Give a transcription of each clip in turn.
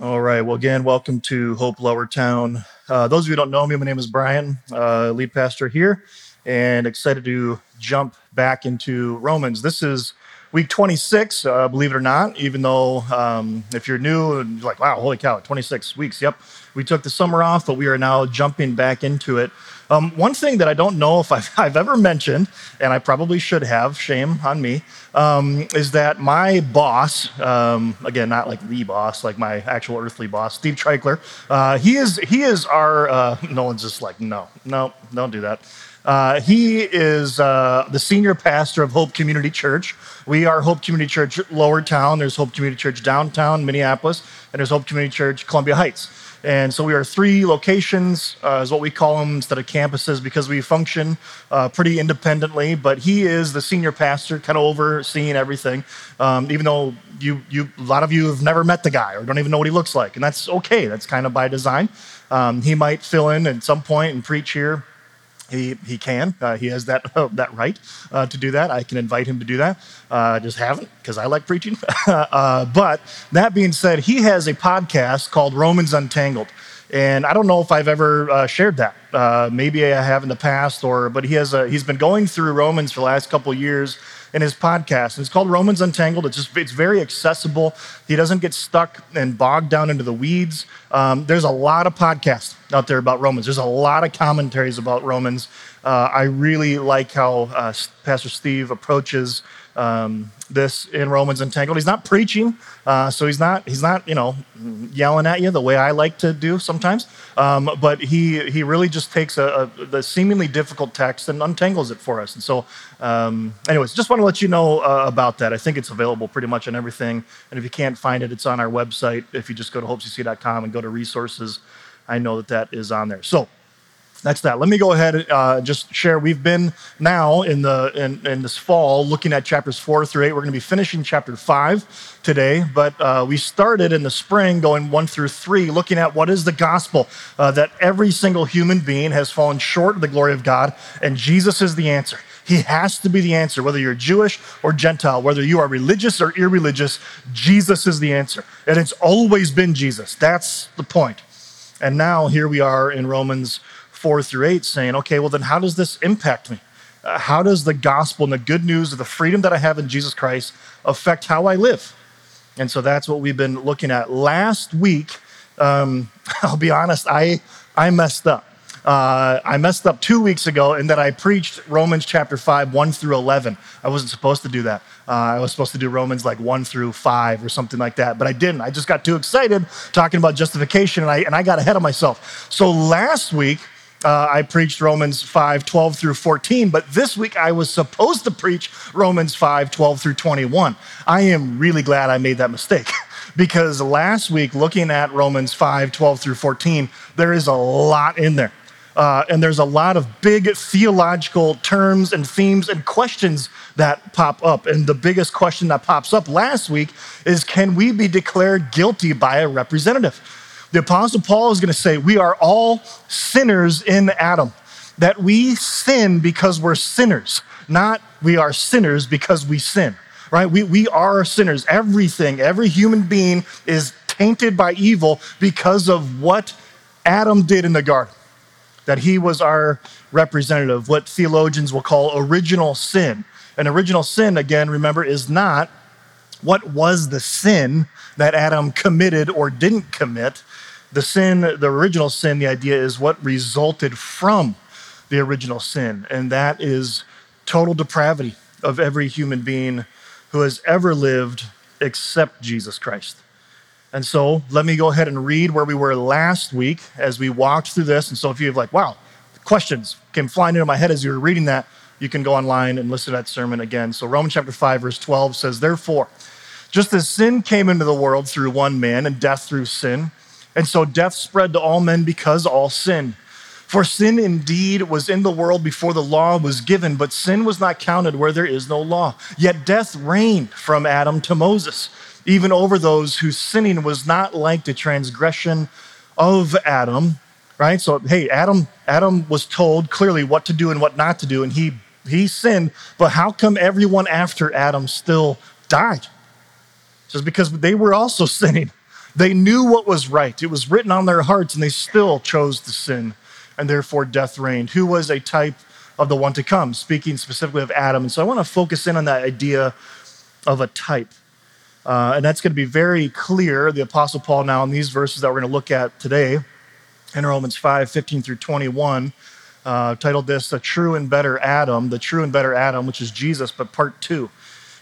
All right. Well, again, welcome to Hope Lowertown. Uh, those of you who don't know me, my name is Brian, uh, lead pastor here, and excited to jump back into Romans. This is week 26, uh, believe it or not, even though um, if you're new and you're like, wow, holy cow, 26 weeks. Yep. We took the summer off, but we are now jumping back into it. Um, one thing that I don't know if I've, I've, ever mentioned, and I probably should have, shame on me, um, is that my boss, um, again, not like the boss, like my actual earthly boss, Steve Treichler, uh, he is he is our. Uh, no one's just like, no, no, don't do that. Uh, he is uh, the senior pastor of Hope Community Church. We are Hope Community Church Lowertown. There's Hope Community Church downtown Minneapolis, and there's Hope Community Church Columbia Heights. And so we are three locations, uh, is what we call them instead of campuses, because we function uh, pretty independently. But he is the senior pastor, kind of overseeing everything. Um, even though you, you, a lot of you have never met the guy or don't even know what he looks like, and that's okay. That's kind of by design. Um, he might fill in at some point and preach here he, he can. Uh, he has that, uh, that right uh, to do that. I can invite him to do that. I uh, just haven't because I like preaching. Uh, but that being said, he has a podcast called Romans Untangled. And I don't know if I've ever uh, shared that. maybe I have in the past, or but he has a, he's been going through Romans for the last couple years in his podcast. It's called Romans Untangled. It's just it's very accessible. He doesn't get stuck and bogged down into the weeds. Um, there's a lot of podcasts out there about Romans. There's a lot of commentaries about Romans. Uh, I really like how uh, Pastor Steve approaches um, this in Romans Untangled. He's not preaching, uh, so he's not he's not you know yelling at you the way I like to do sometimes. Um, but he he really just takes a, a, the seemingly difficult text and untangles it for us. And so, um, anyways, just want to let you know uh, about that. I think it's available pretty much on everything. And if you can't find it, it's on our website. If you just go to hopecc.com and go to resources, I know that that is on there. So that's that. Let me go ahead and uh, just share. We've been now in the in, in, this fall looking at chapters four through eight. We're going to be finishing chapter five today, but uh, we started in the spring going one through three, looking at what is the gospel uh, that every single human being has fallen short of the glory of God, and Jesus is the answer. He has to be the answer, whether you're Jewish or Gentile, whether you are religious or irreligious. Jesus is the answer, and it's always been Jesus. That's the point. And now here we are in Romans four through eight, saying, okay, well, then how does this impact me? Uh, how does the gospel and the good news of the freedom that I have in Jesus Christ affect how I live? And so that's what we've been looking at. Last week, um, I'll be honest, I, I messed up. Uh, I messed up two weeks ago in that I preached Romans chapter 5, 1 through 11. I wasn't supposed to do that. Uh, I was supposed to do Romans like 1 through 5 or something like that, but I didn't. I just got too excited talking about justification and I, and I got ahead of myself. So last week, uh, I preached Romans 5, 12 through 14, but this week I was supposed to preach Romans 5, 12 through 21. I am really glad I made that mistake because last week, looking at Romans 5, 12 through 14, there is a lot in there. Uh, and there's a lot of big theological terms and themes and questions that pop up. And the biggest question that pops up last week is can we be declared guilty by a representative? The Apostle Paul is going to say, We are all sinners in Adam, that we sin because we're sinners, not we are sinners because we sin, right? We, we are sinners. Everything, every human being is tainted by evil because of what Adam did in the garden, that he was our representative, what theologians will call original sin. And original sin, again, remember, is not what was the sin that Adam committed or didn't commit the sin, the original sin, the idea is what resulted from the original sin, and that is total depravity of every human being who has ever lived except Jesus Christ. And so let me go ahead and read where we were last week as we walked through this. And so if you have like, wow, questions came flying into my head as you were reading that, you can go online and listen to that sermon again. So Romans chapter 5, verse 12 says, Therefore, just as sin came into the world through one man and death through sin, and so death spread to all men because all sin. For sin indeed was in the world before the law was given, but sin was not counted where there is no law. Yet death reigned from Adam to Moses, even over those whose sinning was not like the transgression of Adam. Right? So hey, Adam, Adam was told clearly what to do and what not to do, and he he sinned, but how come everyone after Adam still died? Just because they were also sinning. They knew what was right. It was written on their hearts, and they still chose to sin, and therefore death reigned. Who was a type of the one to come, speaking specifically of Adam. And so I want to focus in on that idea of a type. Uh, and that's going to be very clear, the Apostle Paul now in these verses that we're going to look at today in Romans 5 15 through 21. Uh, titled this "A True and Better Adam," the true and better Adam, which is Jesus, but part two,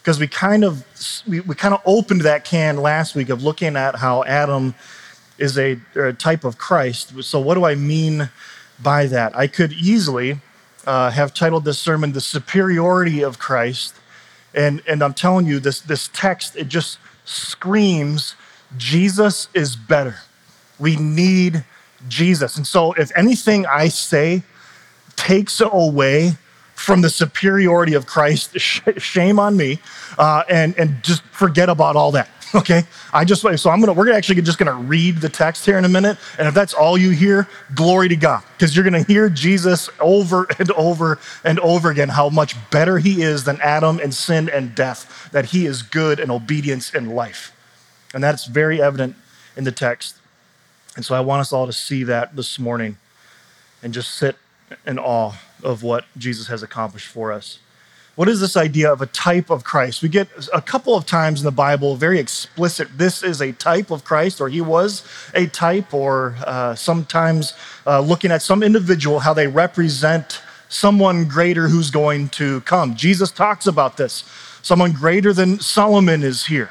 because we kind of we, we kind of opened that can last week of looking at how Adam is a, a type of Christ. So, what do I mean by that? I could easily uh, have titled this sermon "The Superiority of Christ," and and I'm telling you, this this text it just screams Jesus is better. We need Jesus, and so if anything I say takes away from the superiority of Christ, shame on me, uh, and and just forget about all that. Okay, I just so I'm gonna we're gonna actually just gonna read the text here in a minute, and if that's all you hear, glory to God, because you're gonna hear Jesus over and over and over again how much better He is than Adam and sin and death, that He is good and obedience and life, and that's very evident in the text. And so I want us all to see that this morning, and just sit in awe of what Jesus has accomplished for us. What is this idea of a type of Christ? We get a couple of times in the Bible very explicit this is a type of Christ, or he was a type, or uh, sometimes uh, looking at some individual, how they represent someone greater who's going to come. Jesus talks about this. Someone greater than Solomon is here.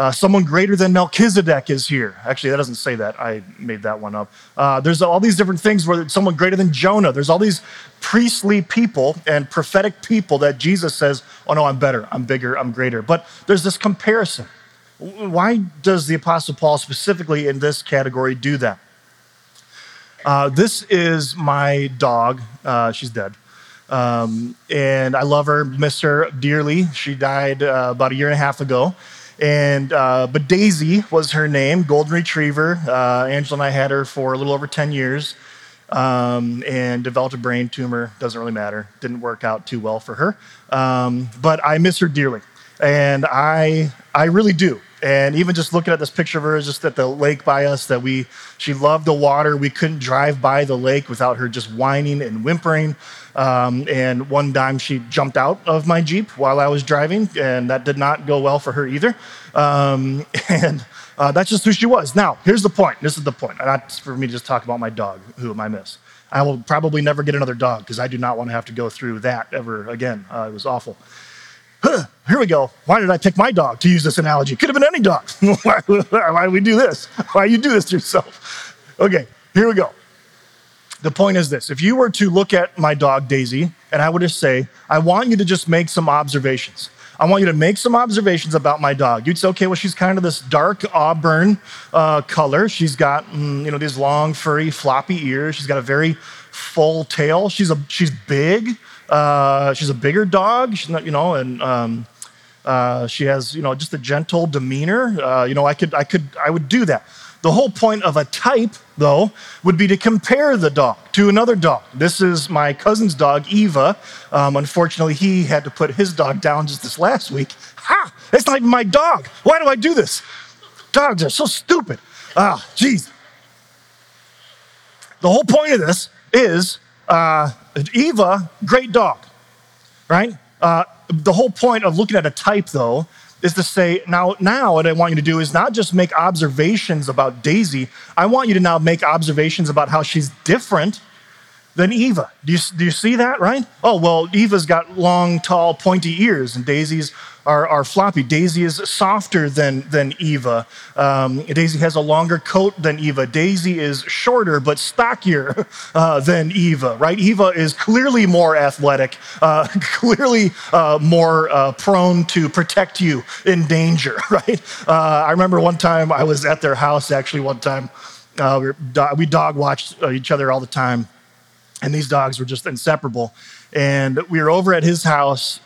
Uh, someone greater than Melchizedek is here. Actually, that doesn't say that. I made that one up. Uh, there's all these different things where someone greater than Jonah. There's all these priestly people and prophetic people that Jesus says, oh no, I'm better, I'm bigger, I'm greater. But there's this comparison. Why does the Apostle Paul specifically in this category do that? Uh, this is my dog. Uh, she's dead. Um, and I love her, miss her dearly. She died uh, about a year and a half ago. And uh, but Daisy was her name, golden retriever. Uh, Angela and I had her for a little over 10 years, um, and developed a brain tumor. Doesn't really matter. Didn't work out too well for her. Um, but I miss her dearly, and I I really do. And even just looking at this picture of her, just at the lake by us, that we she loved the water. We couldn't drive by the lake without her just whining and whimpering. Um, and one time she jumped out of my Jeep while I was driving, and that did not go well for her either. Um, and uh, that's just who she was. Now, here's the point. This is the point. Not for me to just talk about my dog, whom I miss. I will probably never get another dog because I do not want to have to go through that ever again. Uh, it was awful. Huh, here we go. Why did I pick my dog to use this analogy? Could have been any dog. why, why do we do this? Why you do this to yourself? Okay, here we go. The point is this if you were to look at my dog, Daisy, and I would just say, I want you to just make some observations. I want you to make some observations about my dog. You'd say, okay, well, she's kind of this dark auburn uh, color. She's got, mm, you know, these long, furry, floppy ears. She's got a very full tail. She's a she's big. Uh, she's a bigger dog. She's not, you know, and um, uh, she has, you know, just a gentle demeanor. Uh, you know, I could, I could, I would do that. The whole point of a type, though, would be to compare the dog to another dog. This is my cousin's dog, Eva. Um, unfortunately, he had to put his dog down just this last week. Ha! It's not even my dog. Why do I do this? Dogs are so stupid. Ah, jeez. The whole point of this is uh, Eva, great dog, right? Uh, the whole point of looking at a type, though, is to say, now, now what I want you to do is not just make observations about Daisy. I want you to now make observations about how she's different than Eva. Do you, do you see that, right? Oh, well, Eva's got long, tall, pointy ears, and Daisy's are, are floppy. Daisy is softer than, than Eva. Um, Daisy has a longer coat than Eva. Daisy is shorter but stockier uh, than Eva, right? Eva is clearly more athletic, uh, clearly uh, more uh, prone to protect you in danger, right? Uh, I remember one time I was at their house, actually, one time. Uh, we, do- we dog watched each other all the time, and these dogs were just inseparable. And we were over at his house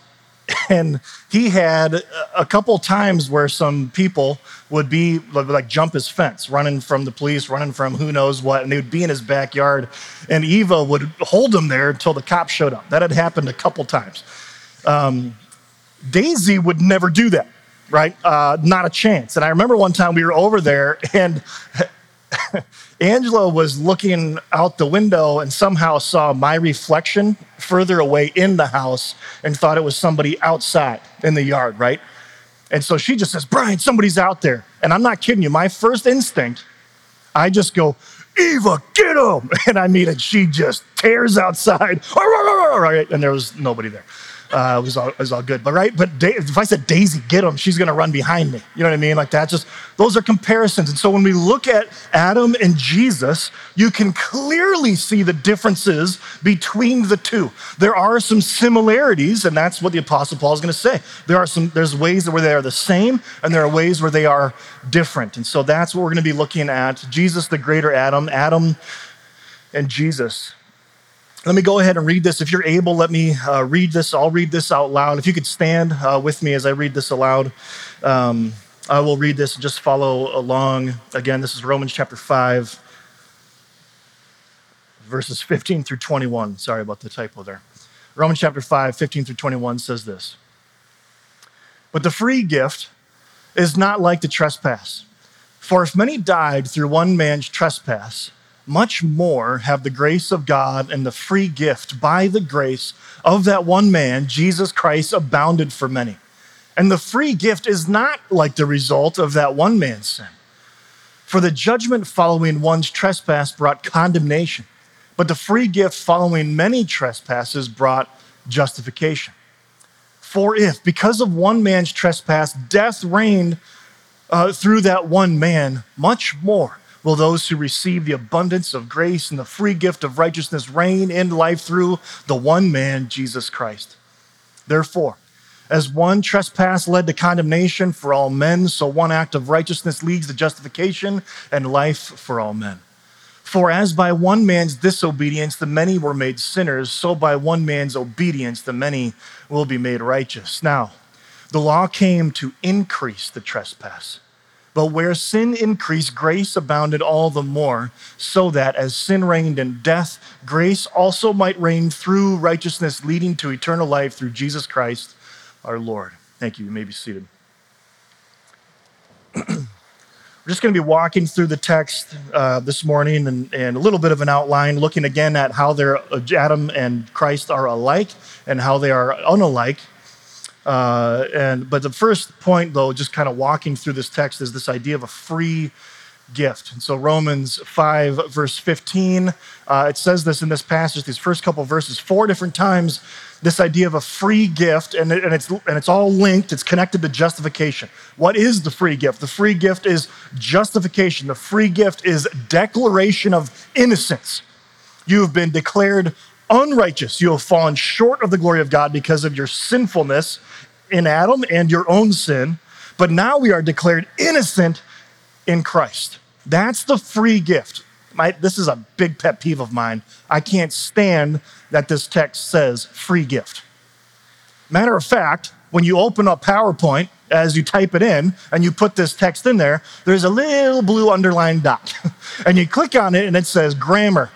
and he had a couple times where some people would be like jump his fence running from the police running from who knows what and they would be in his backyard and eva would hold him there until the cops showed up that had happened a couple times um, daisy would never do that right? Uh, not a chance. And I remember one time we were over there and Angela was looking out the window and somehow saw my reflection further away in the house and thought it was somebody outside in the yard, right? And so she just says, Brian, somebody's out there. And I'm not kidding you. My first instinct, I just go, Eva, get him. And I mean, and she just tears outside. And there was nobody there uh, was all was all good. But right, but da- if I said Daisy, get him, she's to run behind me. You know what I mean? Like that. Just those are comparisons. And so when we look at Adam and Jesus, you can clearly see the differences between the two. There are some similarities, and that's what the Apostle Paul is to say. There are some. There's ways where they are the same, and there are ways where they are different. And so that's what we're to be looking at. Jesus, the greater Adam, Adam, and Jesus. Let me go ahead and read this. If you're able, let me uh, read this. I'll read this out loud. If you could stand uh, with me as I read this aloud, um, I will read this and just follow along. Again, this is Romans chapter 5, verses 15 through 21. Sorry about the typo there. Romans chapter 5, 15 through 21 says this But the free gift is not like the trespass. For if many died through one man's trespass, much more have the grace of God and the free gift by the grace of that one man, Jesus Christ, abounded for many. And the free gift is not like the result of that one man's sin. For the judgment following one's trespass brought condemnation, but the free gift following many trespasses brought justification. For if, because of one man's trespass, death reigned uh, through that one man, much more will those who receive the abundance of grace and the free gift of righteousness reign in life through the one man, Jesus Christ. Therefore, as one trespass led to condemnation for all men, so one act of righteousness leads to justification and life for all men. For as by one man's disobedience the many were made sinners, so by one man's obedience the many will be made righteous. Now, the law came to increase the trespass. But where sin increased, grace abounded all the more, so that as sin reigned in death, grace also might reign through righteousness, leading to eternal life through Jesus Christ our Lord. Thank you. You may be seated. We're just going to be walking through the text uh, this morning and, and, a little bit of an outline, looking again at how Adam and Christ are alike and how they are unalike uh, and but the first point, though, just kind of walking through this text, is this idea of a free gift. And so Romans 5, verse 15, uh, it says this in this passage, these first couple verses, four different times, this idea of a free gift, and, and, it's, and it's all linked, it's connected to justification. What is the free gift? The free gift is justification. The free gift is declaration of innocence. You have been declared unrighteous. You have fallen short of the glory of God because of your sinfulness in Adam and your own sin, but now we are declared innocent in Christ. That's the free gift. My, this is a big pet peeve of mine. I can't stand that this text says free gift. Matter of fact, when you open up PowerPoint, as you type it in and you put this text in there, there's a little blue underlined dot. and you click on it and it says grammar,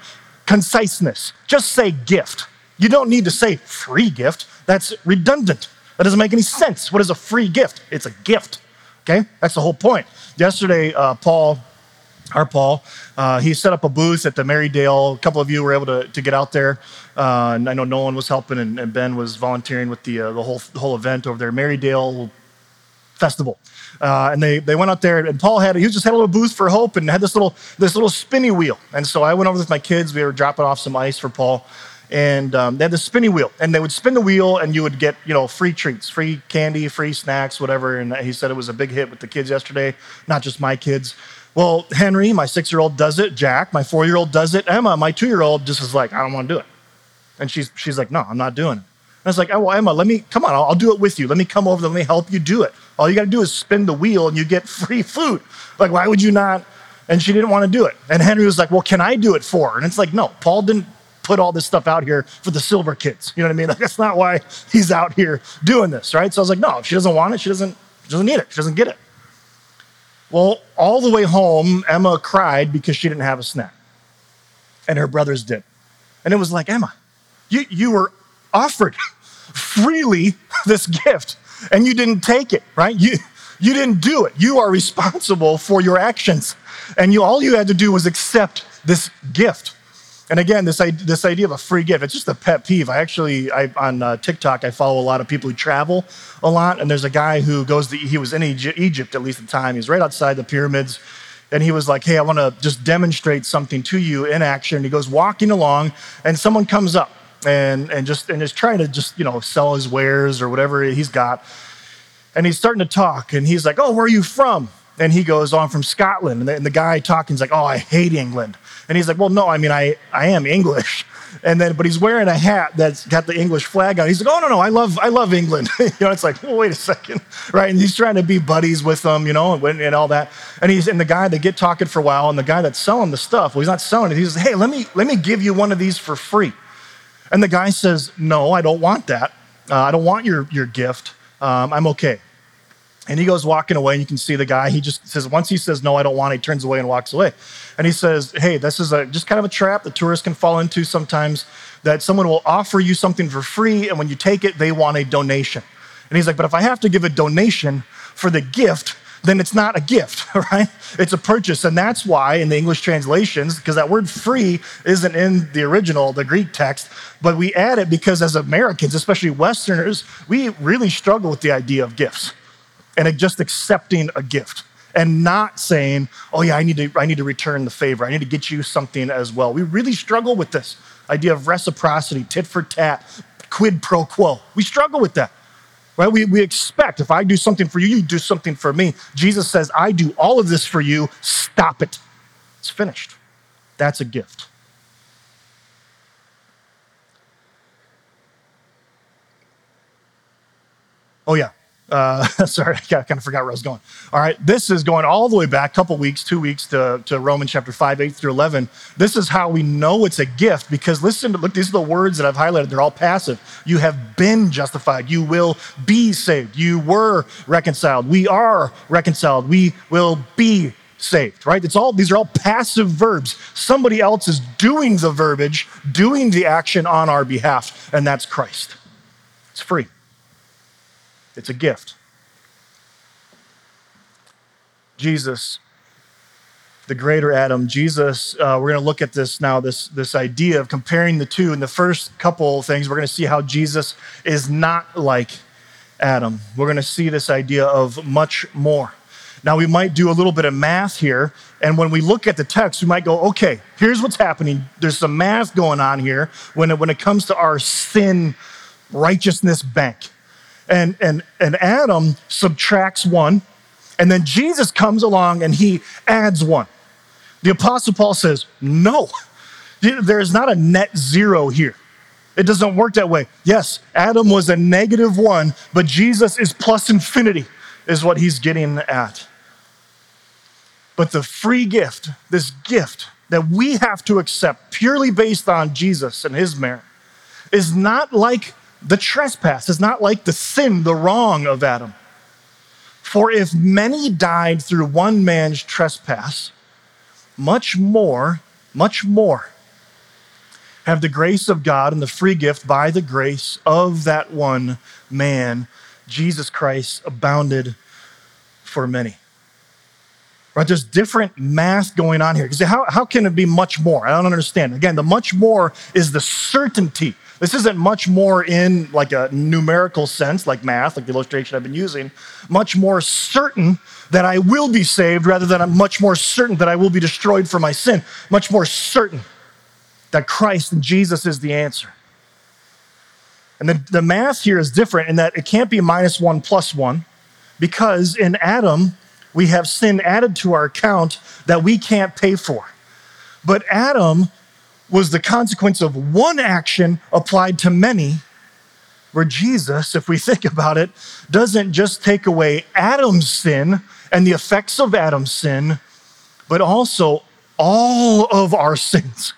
conciseness. Just say gift. You don't need to say free gift. That's redundant. That doesn't make any sense. What is a free gift? It's a gift. Okay? That's the whole point. Yesterday, uh, Paul, our Paul, uh, he set up a booth at the Marydale. A couple of you were able to, to get out there. Uh, and I know Nolan was helping, and, and Ben was volunteering with the, uh, the, whole, the whole event over there, Marydale Festival. Uh, and they, they went out there, and Paul had he just had a little booth for hope and had this little this little spinny wheel. And so I went over with my kids. We were dropping off some ice for Paul, and um, they had the spinny wheel, and they would spin the wheel, and you would get you know free treats, free candy, free snacks, whatever. And he said it was a big hit with the kids yesterday, not just my kids. Well, Henry, my six-year-old, does it. Jack, my four-year-old, does it. Emma, my two-year-old, just is like, I don't want to do it, and she's she's like, No, I'm not doing it. I was like, Oh, well, Emma, let me come on, I'll, I'll do it with you. Let me come over, let me help you do it. All you got to do is spin the wheel, and you get free food. Like, why would you not? And she didn't want to do it. And Henry was like, Well, can I do it for her? And it's like, No, Paul didn't put all this stuff out here for the silver kids. You know what I mean? Like, that's not why he's out here doing this, right? So I was like, no, if she doesn't want it, she doesn't, she doesn't need it. She doesn't get it. Well, all the way home, Emma cried because she didn't have a snack. And her brothers did. And it was like, Emma, you, you were offered freely this gift and you didn't take it, right? You, You didn't do it. You are responsible for your actions. And you all you had to do was accept this gift. And again, this, this idea of a free gift, it's just a pet peeve. I actually, I, on uh, TikTok, I follow a lot of people who travel a lot. And there's a guy who goes to, he was in Egypt at least at the time. He's right outside the pyramids. And he was like, hey, I want to just demonstrate something to you in action. And he goes walking along, and someone comes up and, and just and is trying to just, you know, sell his wares or whatever he's got. And he's starting to talk, and he's like, oh, where are you from? And he goes, oh, I'm from Scotland. And the, and the guy talking is like, oh, I hate England. And he's like, well, no, I mean, I, I am English. And then, but he's wearing a hat that's got the English flag on. He's like, oh, no, no, I love, I love England. you know, it's like, well, wait a second, right? And he's trying to be buddies with them, you know, and, and all that. And he's, and the guy, they get talking for a while, and the guy that's selling the stuff, well, he's not selling it. He says, hey, let me, let me give you one of these for free. And the guy says, no, I don't want that. Uh, I don't want your, your gift. Um, I'm okay. And he goes walking away, and you can see the guy. He just says, once he says, No, I don't want it, he turns away and walks away. And he says, Hey, this is a, just kind of a trap that tourists can fall into sometimes that someone will offer you something for free, and when you take it, they want a donation. And he's like, But if I have to give a donation for the gift, then it's not a gift, right? It's a purchase. And that's why in the English translations, because that word free isn't in the original, the Greek text, but we add it because as Americans, especially Westerners, we really struggle with the idea of gifts and just accepting a gift and not saying, oh yeah, I need to, I need to return the favor. I need to get you something as well. We really struggle with this idea of reciprocity, tit for tat, quid pro quo. We struggle with that. Right? We, we expect if I do something for you, you do something for me. Jesus says, I do all of this for you. Stop it. It's finished. That's a gift. Oh, yeah. Uh, sorry, I kind of forgot where I was going. All right, this is going all the way back, a couple weeks, two weeks to, to Romans chapter 5, 8 through 11. This is how we know it's a gift because listen, look, these are the words that I've highlighted. They're all passive. You have been justified. You will be saved. You were reconciled. We are reconciled. We will be saved, right? It's all, these are all passive verbs. Somebody else is doing the verbiage, doing the action on our behalf, and that's Christ. It's free. It's a gift. Jesus, the greater Adam, Jesus, uh, we're going to look at this now, this, this idea of comparing the two. In the first couple things, we're going to see how Jesus is not like Adam. We're going to see this idea of much more. Now, we might do a little bit of math here. And when we look at the text, we might go, okay, here's what's happening. There's some math going on here when it, when it comes to our sin righteousness bank and, and, and Adam subtracts one, and then Jesus comes along and he adds one. The Apostle Paul says, No, there is not a net zero here. It doesn't work that way. Yes, Adam was a negative one, but Jesus is plus infinity, is what he's getting at. But the free gift, this gift that we have to accept purely based on Jesus and his merit, is not like the trespass is not like the sin, the wrong of Adam. For if many died through one man's trespass, much more, much more have the grace of God and the free gift by the grace of that one man, Jesus Christ, abounded for many. Right? There's different math going on here. Because how, how can it be much more? I don't understand. Again, the much more is the certainty this isn't much more in like a numerical sense, like math, like the illustration I've been using, much more certain that I will be saved rather than I'm much more certain that I will be destroyed for my sin. Much more certain that Christ and Jesus is the answer. And the, the math here is different in that it can't be minus one plus one because in Adam, we have sin added to our account that we can't pay for. But Adam was the consequence of one action applied to many, where Jesus, if we think about it, doesn't just take away Adam's sin and the effects of Adam's sin, but also all of our sins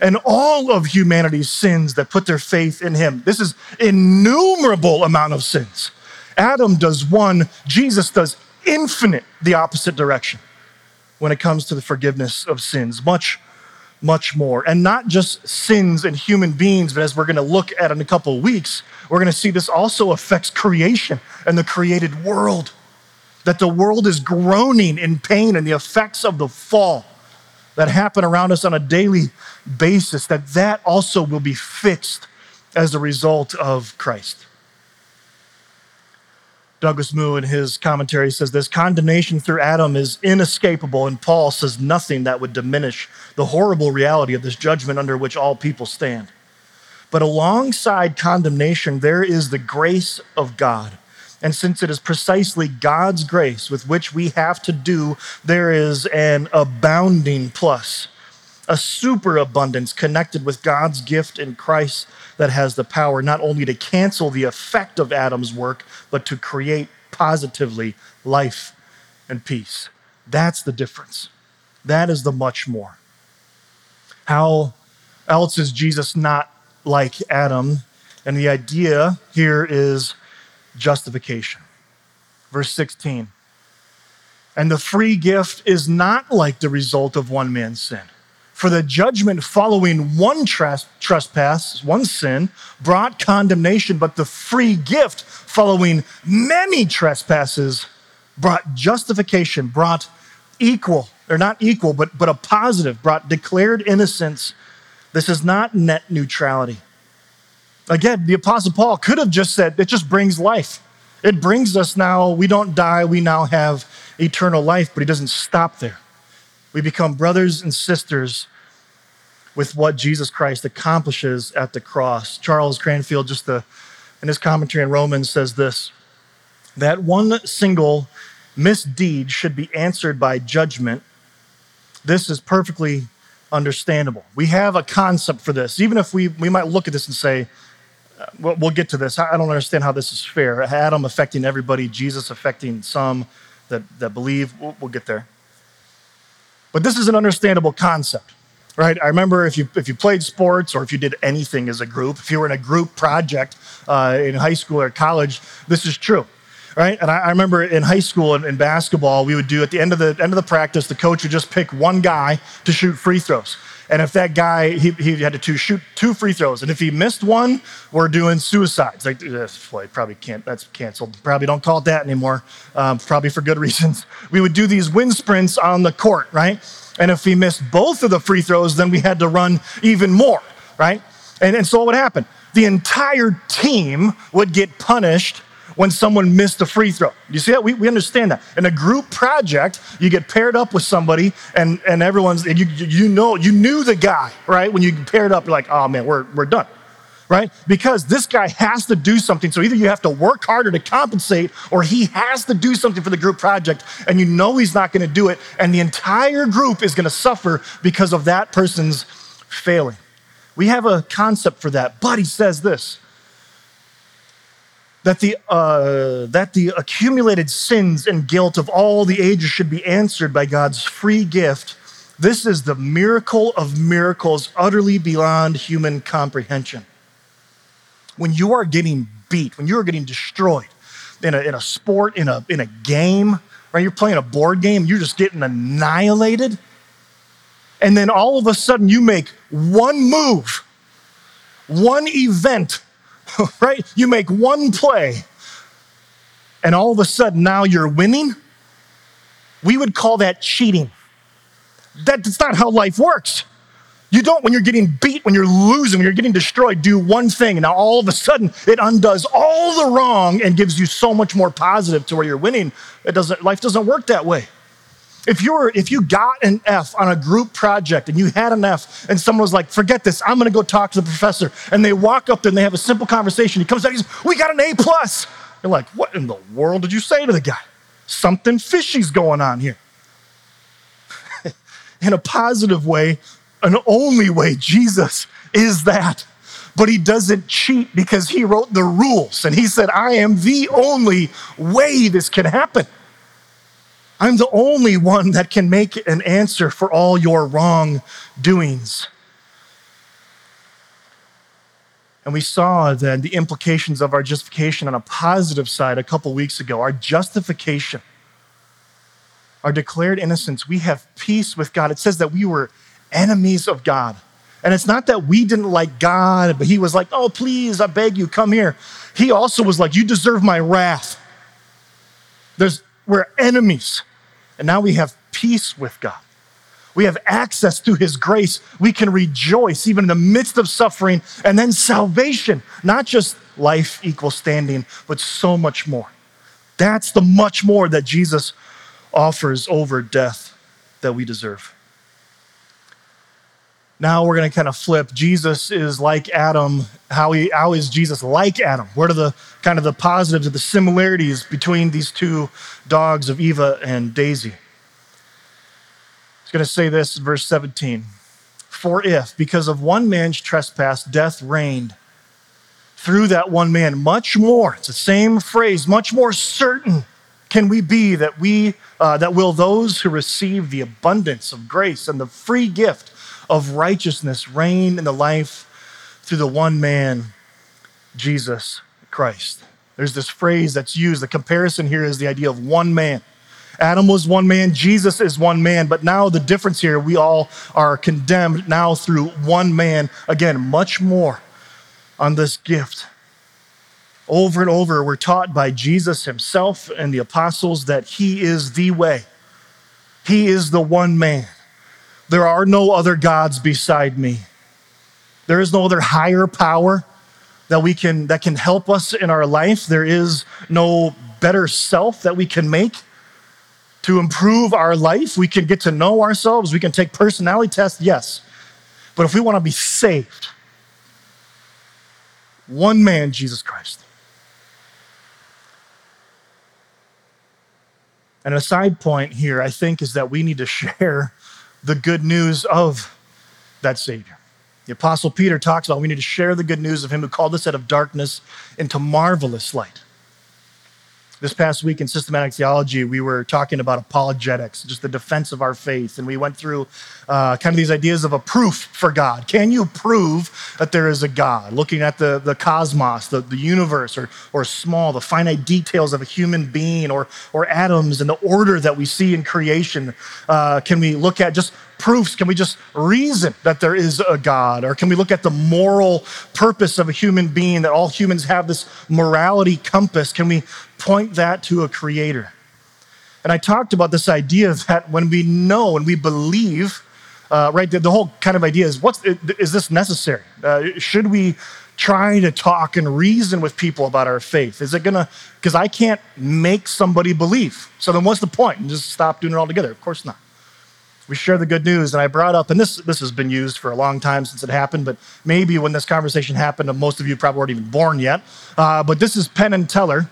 and all of humanity's sins that put their faith in him. This is innumerable amount of sins. Adam does one, Jesus does infinite the opposite direction when it comes to the forgiveness of sins. Much much more. And not just sins in human beings, but as we're going to look at in a couple of weeks, we're going to see this also affects creation and the created world. that the world is groaning in pain and the effects of the fall that happen around us on a daily basis, that that also will be fixed as a result of Christ. Douglas Moo, in his commentary, says this condemnation through Adam is inescapable, and Paul says nothing that would diminish the horrible reality of this judgment under which all people stand. But alongside condemnation, there is the grace of God. And since it is precisely God's grace with which we have to do, there is an abounding plus, a superabundance connected with God's gift in Christ that has the power not only to cancel the effect of Adam's work, but to create positively life and peace. That's the difference. That is the much more. How else is Jesus not like Adam? And the idea here is justification. Verse 16. And the free gift is not like the result of one man's sin. For the judgment following one trespass, one sin, brought condemnation, but the free gift following many trespasses brought justification, brought equal, or not equal, but, but a positive, brought declared innocence. This is not net neutrality. Again, the Apostle Paul could have just said, it just brings life. It brings us now, we don't die, we now have eternal life, but he doesn't stop there. We become brothers and sisters with what Jesus Christ accomplishes at the cross. Charles Cranfield, just the, in his commentary on Romans, says this that one single misdeed should be answered by judgment. This is perfectly understandable. We have a concept for this. Even if we, we might look at this and say, we'll, we'll get to this. I don't understand how this is fair. Adam affecting everybody, Jesus affecting some that, that believe. We'll, we'll get there. But this is an understandable concept, right? I remember if you if you played sports or if you did anything as a group, if you were in a group project uh, in high school or college, this is true, right? And I, I remember in high school in, in basketball, we would do at the end of the end of the practice, the coach would just pick one guy to shoot free throws. And if that guy, he, he had to shoot two free throws. And if he missed one, we're doing suicides. Like, boy, probably can't, that's canceled. Probably don't call it that anymore, um, probably for good reasons. We would do these wind sprints on the court, right? And if we missed both of the free throws, then we had to run even more, right? And, and so what would happen? The entire team would get punished when someone missed a free throw. You see that? We, we understand that. In a group project, you get paired up with somebody and, and everyone's, you, you know, you knew the guy, right? When you paired up, you're like, oh man, we're, we're done, right? Because this guy has to do something. So either you have to work harder to compensate or he has to do something for the group project and you know he's not going to do it. And the entire group is going to suffer because of that person's failing. We have a concept for that. But he says this that the, uh, that the accumulated sins and guilt of all the ages should be answered by God's free gift. This is the miracle of miracles, utterly beyond human comprehension. When you are getting beat, when you are getting destroyed in a, in a sport, in a, in a game, right? You're playing a board game, you're just getting annihilated. And then all of a sudden, you make one move, one event right? You make one play, and all of a sudden now you're winning. We would call that cheating. That's not how life works. You don't, when you're getting beat, when you're losing, when you're getting destroyed, do one thing. And now all of a sudden it undoes all the wrong and gives you so much more positive to where you're winning. It doesn't, life doesn't work that way. If you were, if you got an F on a group project and you had an F and someone was like, forget this, I'm gonna go talk to the professor. And they walk up there and they have a simple conversation. He comes out, he says, we got an A plus. You're like, what in the world did you say to the guy? Something fishy's going on here. in a positive way, an only way, Jesus is that. But he doesn't cheat because he wrote the rules and he said, I am the only way this can happen. I'm the only one that can make an answer for all your wrongdoings. And we saw then the implications of our justification on a positive side a couple weeks ago. Our justification, our declared innocence, we have peace with God. It says that we were enemies of God. And it's not that we didn't like God, but He was like, oh, please, I beg you, come here. He also was like, you deserve my wrath. There's we're enemies. And now we have peace with God. We have access to his grace. We can rejoice even in the midst of suffering and then salvation, not just life equals standing, but so much more. That's the much more that Jesus offers over death that we deserve. Now we're going to kind of flip. Jesus is like Adam. How, he, how is Jesus like Adam? What are the kind of the positives of the similarities between these two dogs of Eva and Daisy? He's going to say this in verse 17. For if, because of one man's trespass, death reigned through that one man, much more, it's the same phrase, much more certain can we be that we, uh, that will those who receive the abundance of grace and the free gift of righteousness reign in the life through the one man, Jesus Christ. There's this phrase that's used. The comparison here is the idea of one man. Adam was one man, Jesus is one man, but now the difference here, we all are condemned now through one man. Again, much more on this gift. Over and over, we're taught by Jesus himself and the apostles that he is the way, he is the one man. There are no other gods beside me. There is no other higher power that we can that can help us in our life. There is no better self that we can make to improve our life. We can get to know ourselves. We can take personality tests, yes. But if we want to be saved, one man, Jesus Christ. And a side point here, I think, is that we need to share the good news of that Savior. The Apostle Peter talks about we need to share the good news of Him who called us out of darkness into marvelous light. This past week in systematic theology, we were talking about apologetics, just the defense of our faith. And we went through uh, kind of these ideas of a proof for God. Can you prove that there is a God? Looking at the, the cosmos, the, the universe, or, or small, the finite details of a human being, or, or atoms and the order that we see in creation. Uh, can we look at just proofs? Can we just reason that there is a God? Or can we look at the moral purpose of a human being, that all humans have this morality compass? Can we point that to a creator? And I talked about this idea that when we know and we believe, uh, right, the, the, whole kind of idea is what's, is this necessary? Uh, should we try to talk and reason with people about our faith? Is it gonna, because I can't make somebody believe. So then what's the point? And just stop doing it altogether? Of course not we share the good news. And I brought up, and this, this has been used for a long time since it happened, but maybe when this conversation happened, most of you probably weren't even born yet. Uh, but this is Penn and Teller.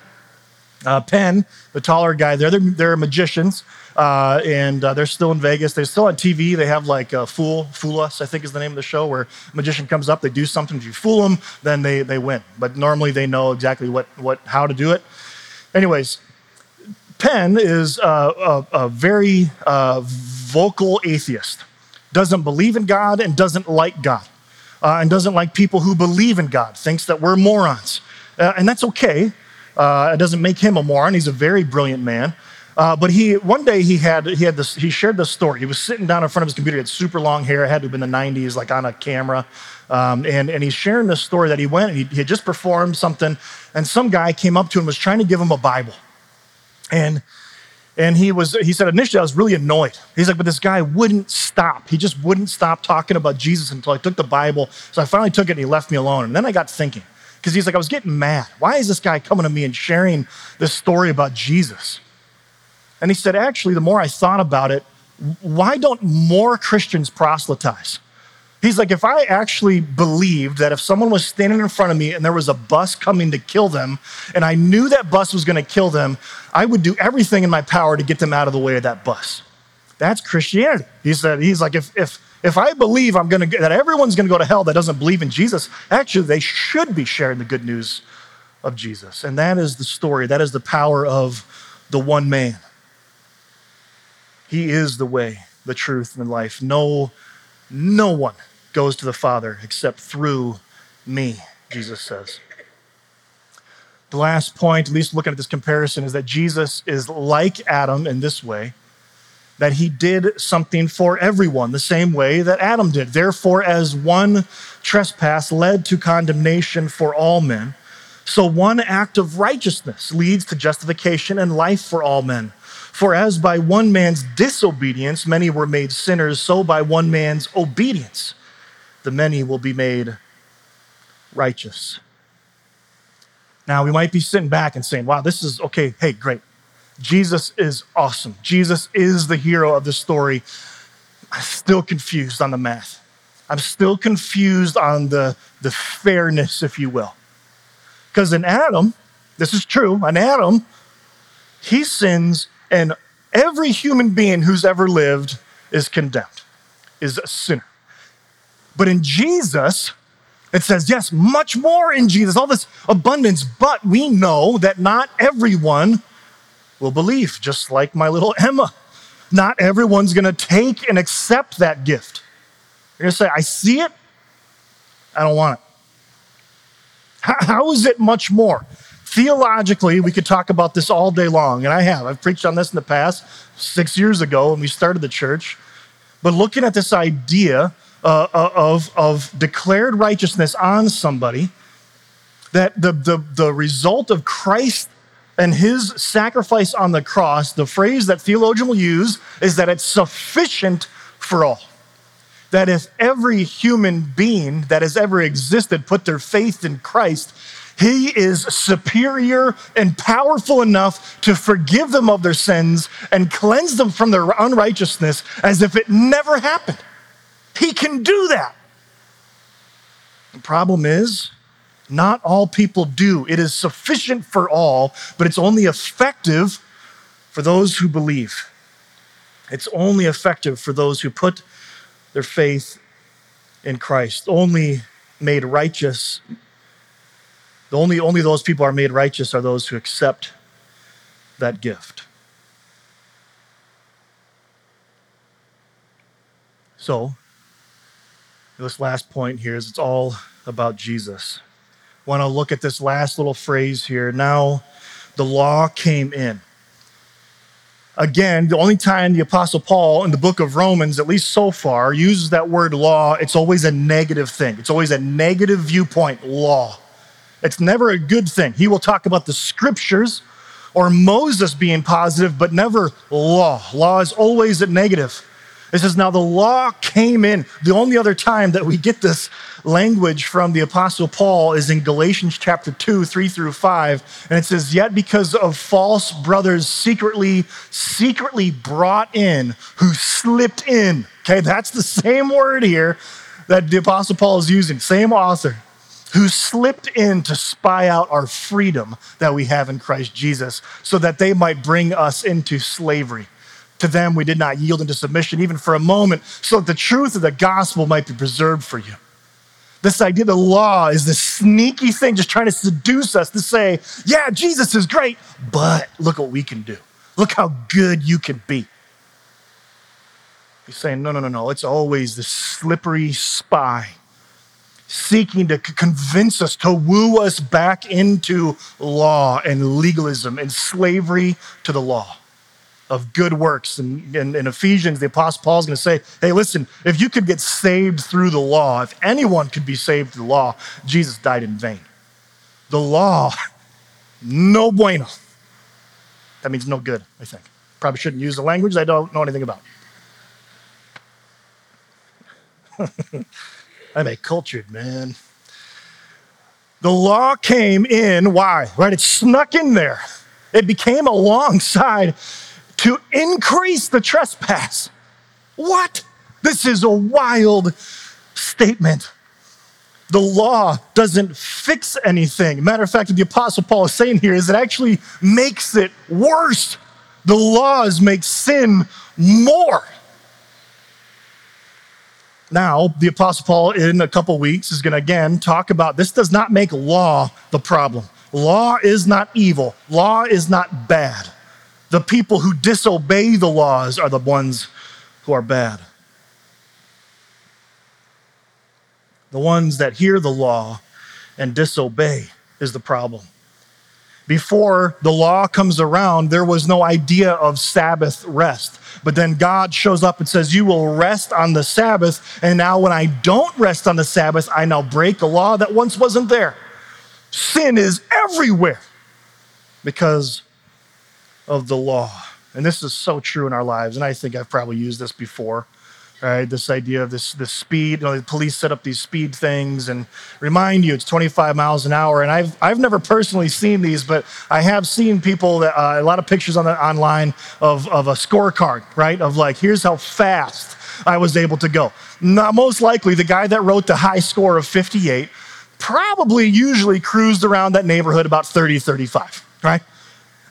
Uh, Penn, the taller guy there, they're, they're magicians, uh, and uh, they're still in Vegas. They're still on TV. They have like uh, Fool, Fool Us, I think is the name of the show, where a magician comes up, they do something. If you fool them, then they, they win. But normally they know exactly what, what, how to do it. Anyways, Penn is a, a, a very uh, vocal atheist, doesn't believe in God and doesn't like God, uh, and doesn't like people who believe in God, thinks that we're morons. Uh, and that's okay. Uh, it doesn't make him a moron. He's a very brilliant man. Uh, but he one day he had he had this he shared this story. He was sitting down in front of his computer. He had super long hair. It had to have been the 90s, like on a camera. Um, and, and he's sharing this story that he went and he, he had just performed something, and some guy came up to him was trying to give him a Bible. And and he was he said initially I was really annoyed. He's like, but this guy wouldn't stop. He just wouldn't stop talking about Jesus until I took the Bible. So I finally took it and he left me alone. And then I got thinking, because he's like, I was getting mad. Why is this guy coming to me and sharing this story about Jesus? And he said, actually, the more I thought about it, why don't more Christians proselytize? He's like, if I actually believed that if someone was standing in front of me and there was a bus coming to kill them, and I knew that bus was going to kill them, I would do everything in my power to get them out of the way of that bus. That's Christianity. He said, he's like, if, if, if I believe I'm going to, that everyone's going to go to hell that doesn't believe in Jesus, actually, they should be sharing the good news of Jesus. And that is the story. That is the power of the one man. He is the way, the truth, and the life. No, no one goes to the Father except through me, Jesus says. The last point, at least looking at this comparison, is that Jesus is like Adam in this way that he did something for everyone the same way that Adam did. Therefore, as one trespass led to condemnation for all men, so one act of righteousness leads to justification and life for all men. For as by one man's disobedience many were made sinners, so by one man's obedience the many will be made righteous. Now, we might be sitting back and saying, wow, this is okay, hey, great. Jesus is awesome. Jesus is the hero of the story. I'm still confused on the math. I'm still confused on the, the fairness, if you will. Because in Adam, this is true, in Adam, he sins, and every human being who's ever lived is condemned, is a sinner. But in Jesus, it says, yes, much more in Jesus, all this abundance, but we know that not everyone will believe, just like my little Emma. Not everyone's gonna take and accept that gift. You're gonna say, I see it, I don't want it. How is it much more? Theologically, we could talk about this all day long, and I have. I've preached on this in the past, six years ago when we started the church. But looking at this idea uh, uh, of, of declared righteousness on somebody, that the, the, the result of Christ and his sacrifice on the cross, the phrase that theologians will use is that it's sufficient for all. That if every human being that has ever existed put their faith in Christ, he is superior and powerful enough to forgive them of their sins and cleanse them from their unrighteousness as if it never happened. He can do that. The problem is, not all people do. It is sufficient for all, but it's only effective for those who believe. It's only effective for those who put their faith in Christ. Only made righteous. The only, only those people are made righteous are those who accept that gift. So, this last point here is it's all about Jesus. Want to look at this last little phrase here. Now the law came in. Again, the only time the Apostle Paul in the book of Romans, at least so far, uses that word law, it's always a negative thing. It's always a negative viewpoint, law. It's never a good thing. He will talk about the scriptures or Moses being positive, but never law. Law is always a negative. It says, Now the law came in. The only other time that we get this language from the Apostle Paul is in Galatians chapter 2, 3 through 5. And it says, Yet because of false brothers secretly, secretly brought in, who slipped in. Okay, that's the same word here that the Apostle Paul is using, same author who slipped in to spy out our freedom that we have in Christ Jesus so that they might bring us into slavery. To them, we did not yield into submission even for a moment, so that the truth of the gospel might be preserved for you. This idea the law is this sneaky thing just trying to seduce us to say, yeah, Jesus is great, but look what we can do. Look how good you can be. He's saying, no, no, no, no. It's always this slippery spy seeking to convince us, to woo us back into law and legalism and slavery to the law of good works. And in, Ephesians, the Apostle Paul is going to say, hey, listen, if you could get saved through the law, if anyone could be saved through the law, Jesus died in vain. The law, no bueno. That means no good, I think. Probably shouldn't use the language I don't know anything about. I'm a cultured man. The law came in, why? Right? It snuck in there. It became alongside to increase the trespass. What? This is a wild statement. The law doesn't fix anything. Matter of fact, what the Apostle Paul is saying here is it actually makes it worse. The laws make sin more. Now, the Apostle Paul, in a couple weeks, is going to again talk about this does not make law the problem. Law is not evil, law is not bad. The people who disobey the laws are the ones who are bad. The ones that hear the law and disobey is the problem. Before the law comes around, there was no idea of Sabbath rest. But then God shows up and says, You will rest on the Sabbath. And now, when I don't rest on the Sabbath, I now break a law that once wasn't there. Sin is everywhere because of the law. and this is so true in our lives, and I think I've probably used this before. Right, this idea of this this speed. You know, the police set up these speed things and remind you it's 25 miles an hour. And I've I've never personally seen these, but I have seen people that uh, a lot of pictures on the online of of a scorecard, right? Of like, here's how fast I was able to go. Now, most likely, the guy that wrote the high score of 58 probably usually cruised around that neighborhood about 30, 35, right?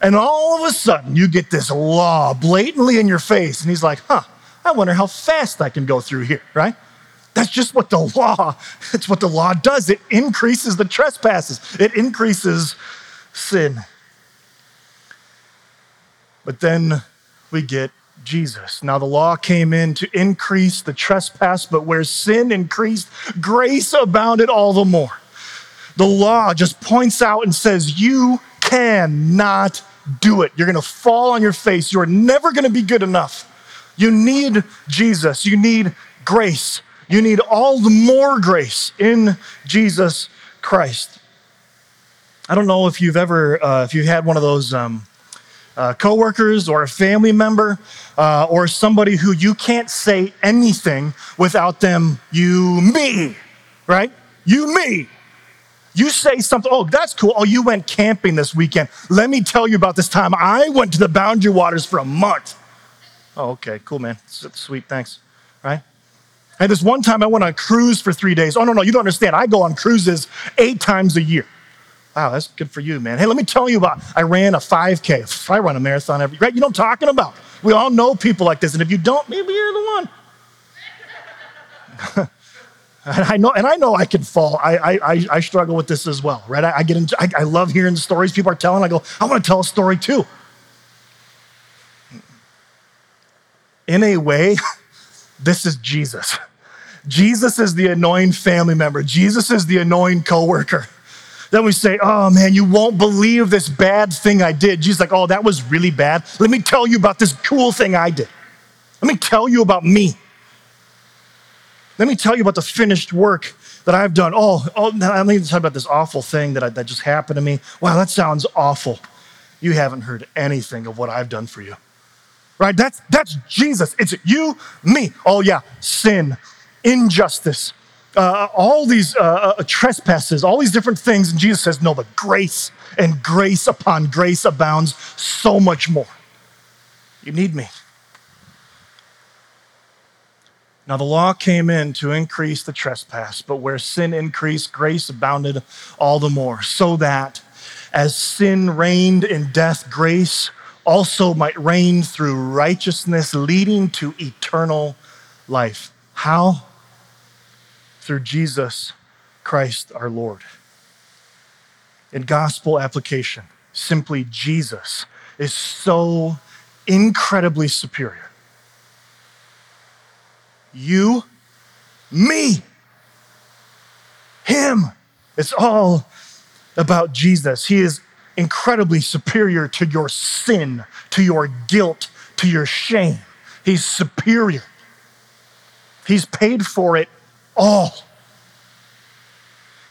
And all of a sudden, you get this law blatantly in your face, and he's like, huh, I wonder how fast I can go through here, right? That's just what the law, that's what the law does. It increases the trespasses, it increases sin. But then we get Jesus. Now, the law came in to increase the trespass, but where sin increased, grace abounded all the more. The law just points out and says, You cannot do it. You're going to fall on your face. You're never going to be good enough. You need Jesus. You need grace. You need all the more grace in Jesus Christ. I don't know if you've ever, uh, if you've had one of those um, uh, coworkers or a family member uh, or somebody who you can't say anything without them, you, me, right? You, me. You say something, oh, that's cool. Oh, you went camping this weekend. Let me tell you about this time I went to the Boundary Waters for a month. Oh, okay, cool, man. Sweet, thanks. Right? And this one time I went on a cruise for three days. Oh, no, no, you don't understand. I go on cruises eight times a year. Wow, that's good for you, man. Hey, let me tell you about I ran a 5K. I run a marathon every right. You know what I'm talking about? We all know people like this, and if you don't, maybe you're the one. I know, and I know I can fall. I, I, I struggle with this as well, right? I, I get into, I, I love hearing the stories people are telling. I go, I want to tell a story too. In a way, this is Jesus. Jesus is the annoying family member. Jesus is the annoying coworker. Then we say, Oh man, you won't believe this bad thing I did. Jesus like, Oh, that was really bad. Let me tell you about this cool thing I did. Let me tell you about me. Let me tell you about the finished work that I've done. Oh, oh I'm me tell you about this awful thing that, I, that just happened to me. Wow, that sounds awful. You haven't heard anything of what I've done for you. Right? That's that's Jesus. It's you, me. Oh yeah, sin, injustice, uh, all these uh, uh, trespasses, all these different things. And Jesus says, no, but grace and grace upon grace abounds so much more. You need me. Now, the law came in to increase the trespass, but where sin increased, grace abounded all the more, so that as sin reigned in death, grace also might reign through righteousness, leading to eternal life. How? through Jesus Christ our Lord. In gospel application, simply Jesus is so incredibly superior. You, me, him. It's all about Jesus. He is incredibly superior to your sin, to your guilt, to your shame. He's superior. He's paid for it all.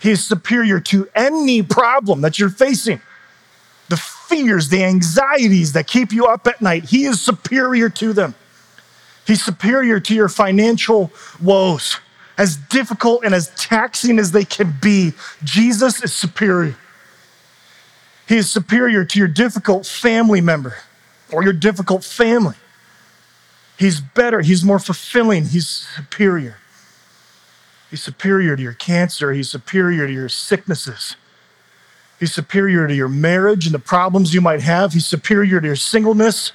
He is superior to any problem that you're facing. The fears, the anxieties that keep you up at night, He is superior to them. He's superior to your financial woes. As difficult and as taxing as they can be, Jesus is superior. He is superior to your difficult family member or your difficult family. He's better, he's more fulfilling, he's superior. He's superior to your cancer. He's superior to your sicknesses. He's superior to your marriage and the problems you might have. He's superior to your singleness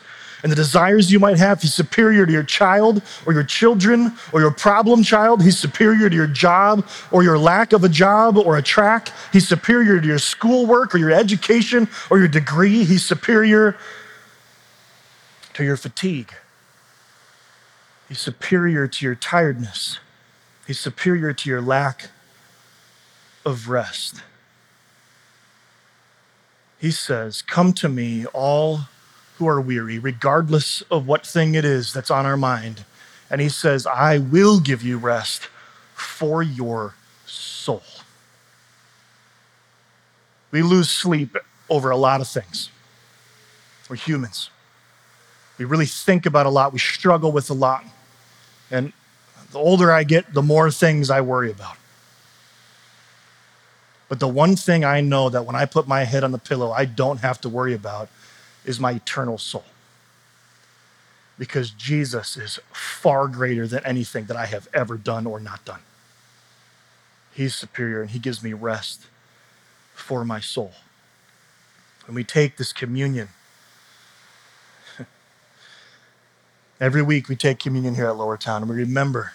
and the desires you might have. He's superior to your child or your children or your problem child. He's superior to your job or your lack of a job or a track. He's superior to your schoolwork or your education or your degree. He's superior to your fatigue. He's superior to your tiredness. He's superior to your lack of rest. He says, Come to me, all who are weary, regardless of what thing it is that's on our mind. And he says, I will give you rest for your soul. We lose sleep over a lot of things. We're humans. We really think about a lot. We struggle with a lot. And the older I get, the more things I worry about. But the one thing I know that when I put my head on the pillow, I don't have to worry about is my eternal soul. Because Jesus is far greater than anything that I have ever done or not done. He's superior and He gives me rest for my soul. When we take this communion, every week we take communion here at Lowertown and we remember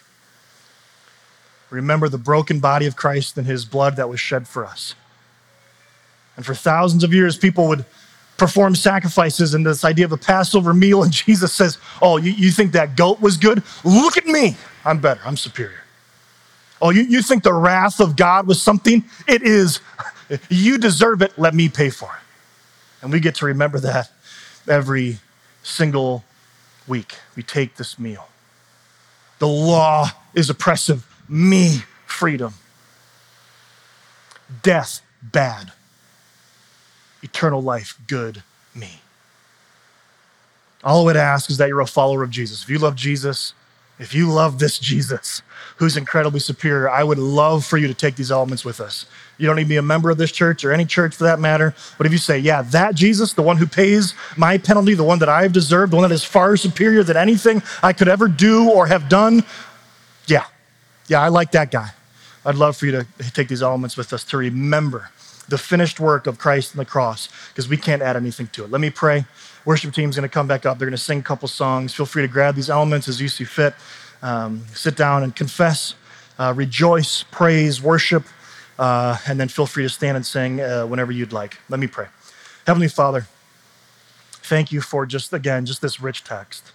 remember the broken body of Christ and his blood that was shed for us. And for thousands of years, people would perform sacrifices and this idea of a Passover meal. And Jesus says, Oh, you, you think that goat was good? Look at me. I'm better. I'm superior. Oh, you, you think the wrath of God was something? It is. You deserve it. Let me pay for it. And we get to remember that every single week. We take this meal. The law is oppressive. Me, freedom. Death, bad. Eternal life, good. Me. All I would ask is that you're a follower of Jesus. If you love Jesus, if you love this Jesus who's incredibly superior, I would love for you to take these elements with us. You don't need to be a member of this church or any church for that matter. But if you say, yeah, that Jesus, the one who pays my penalty, the one that I've deserved, the one that is far superior than anything I could ever do or have done, yeah, yeah, I like that guy. I'd love for you to take these elements with us to remember the finished work of Christ on the cross because we can't add anything to it. Let me pray. Worship team's going to come back up. They're going to sing a couple songs. Feel free to grab these elements as you see fit. Um, sit down and confess, uh, rejoice, praise, worship, uh, and then feel free to stand and sing uh, whenever you'd like. Let me pray. Heavenly Father, thank you for just, again, just this rich text.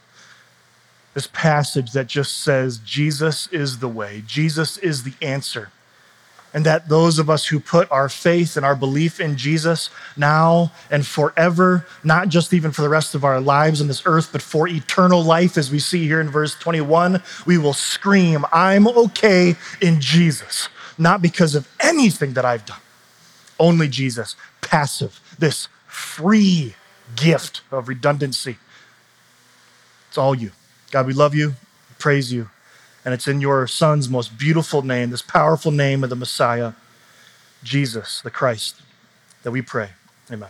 This passage that just says Jesus is the way, Jesus is the answer and that those of us who put our faith and our belief in Jesus now and forever, not just even for the rest of our lives on this earth, but for eternal life, as we see here in verse 21, we will scream, I'm okay in Jesus, not because of anything that I've done, only Jesus, passive, this free gift of redundancy. It's all you. God, we love you, praise you. And it's in your Son's most beautiful name, this powerful name of the Messiah, Jesus, the Christ, that we pray. Amen.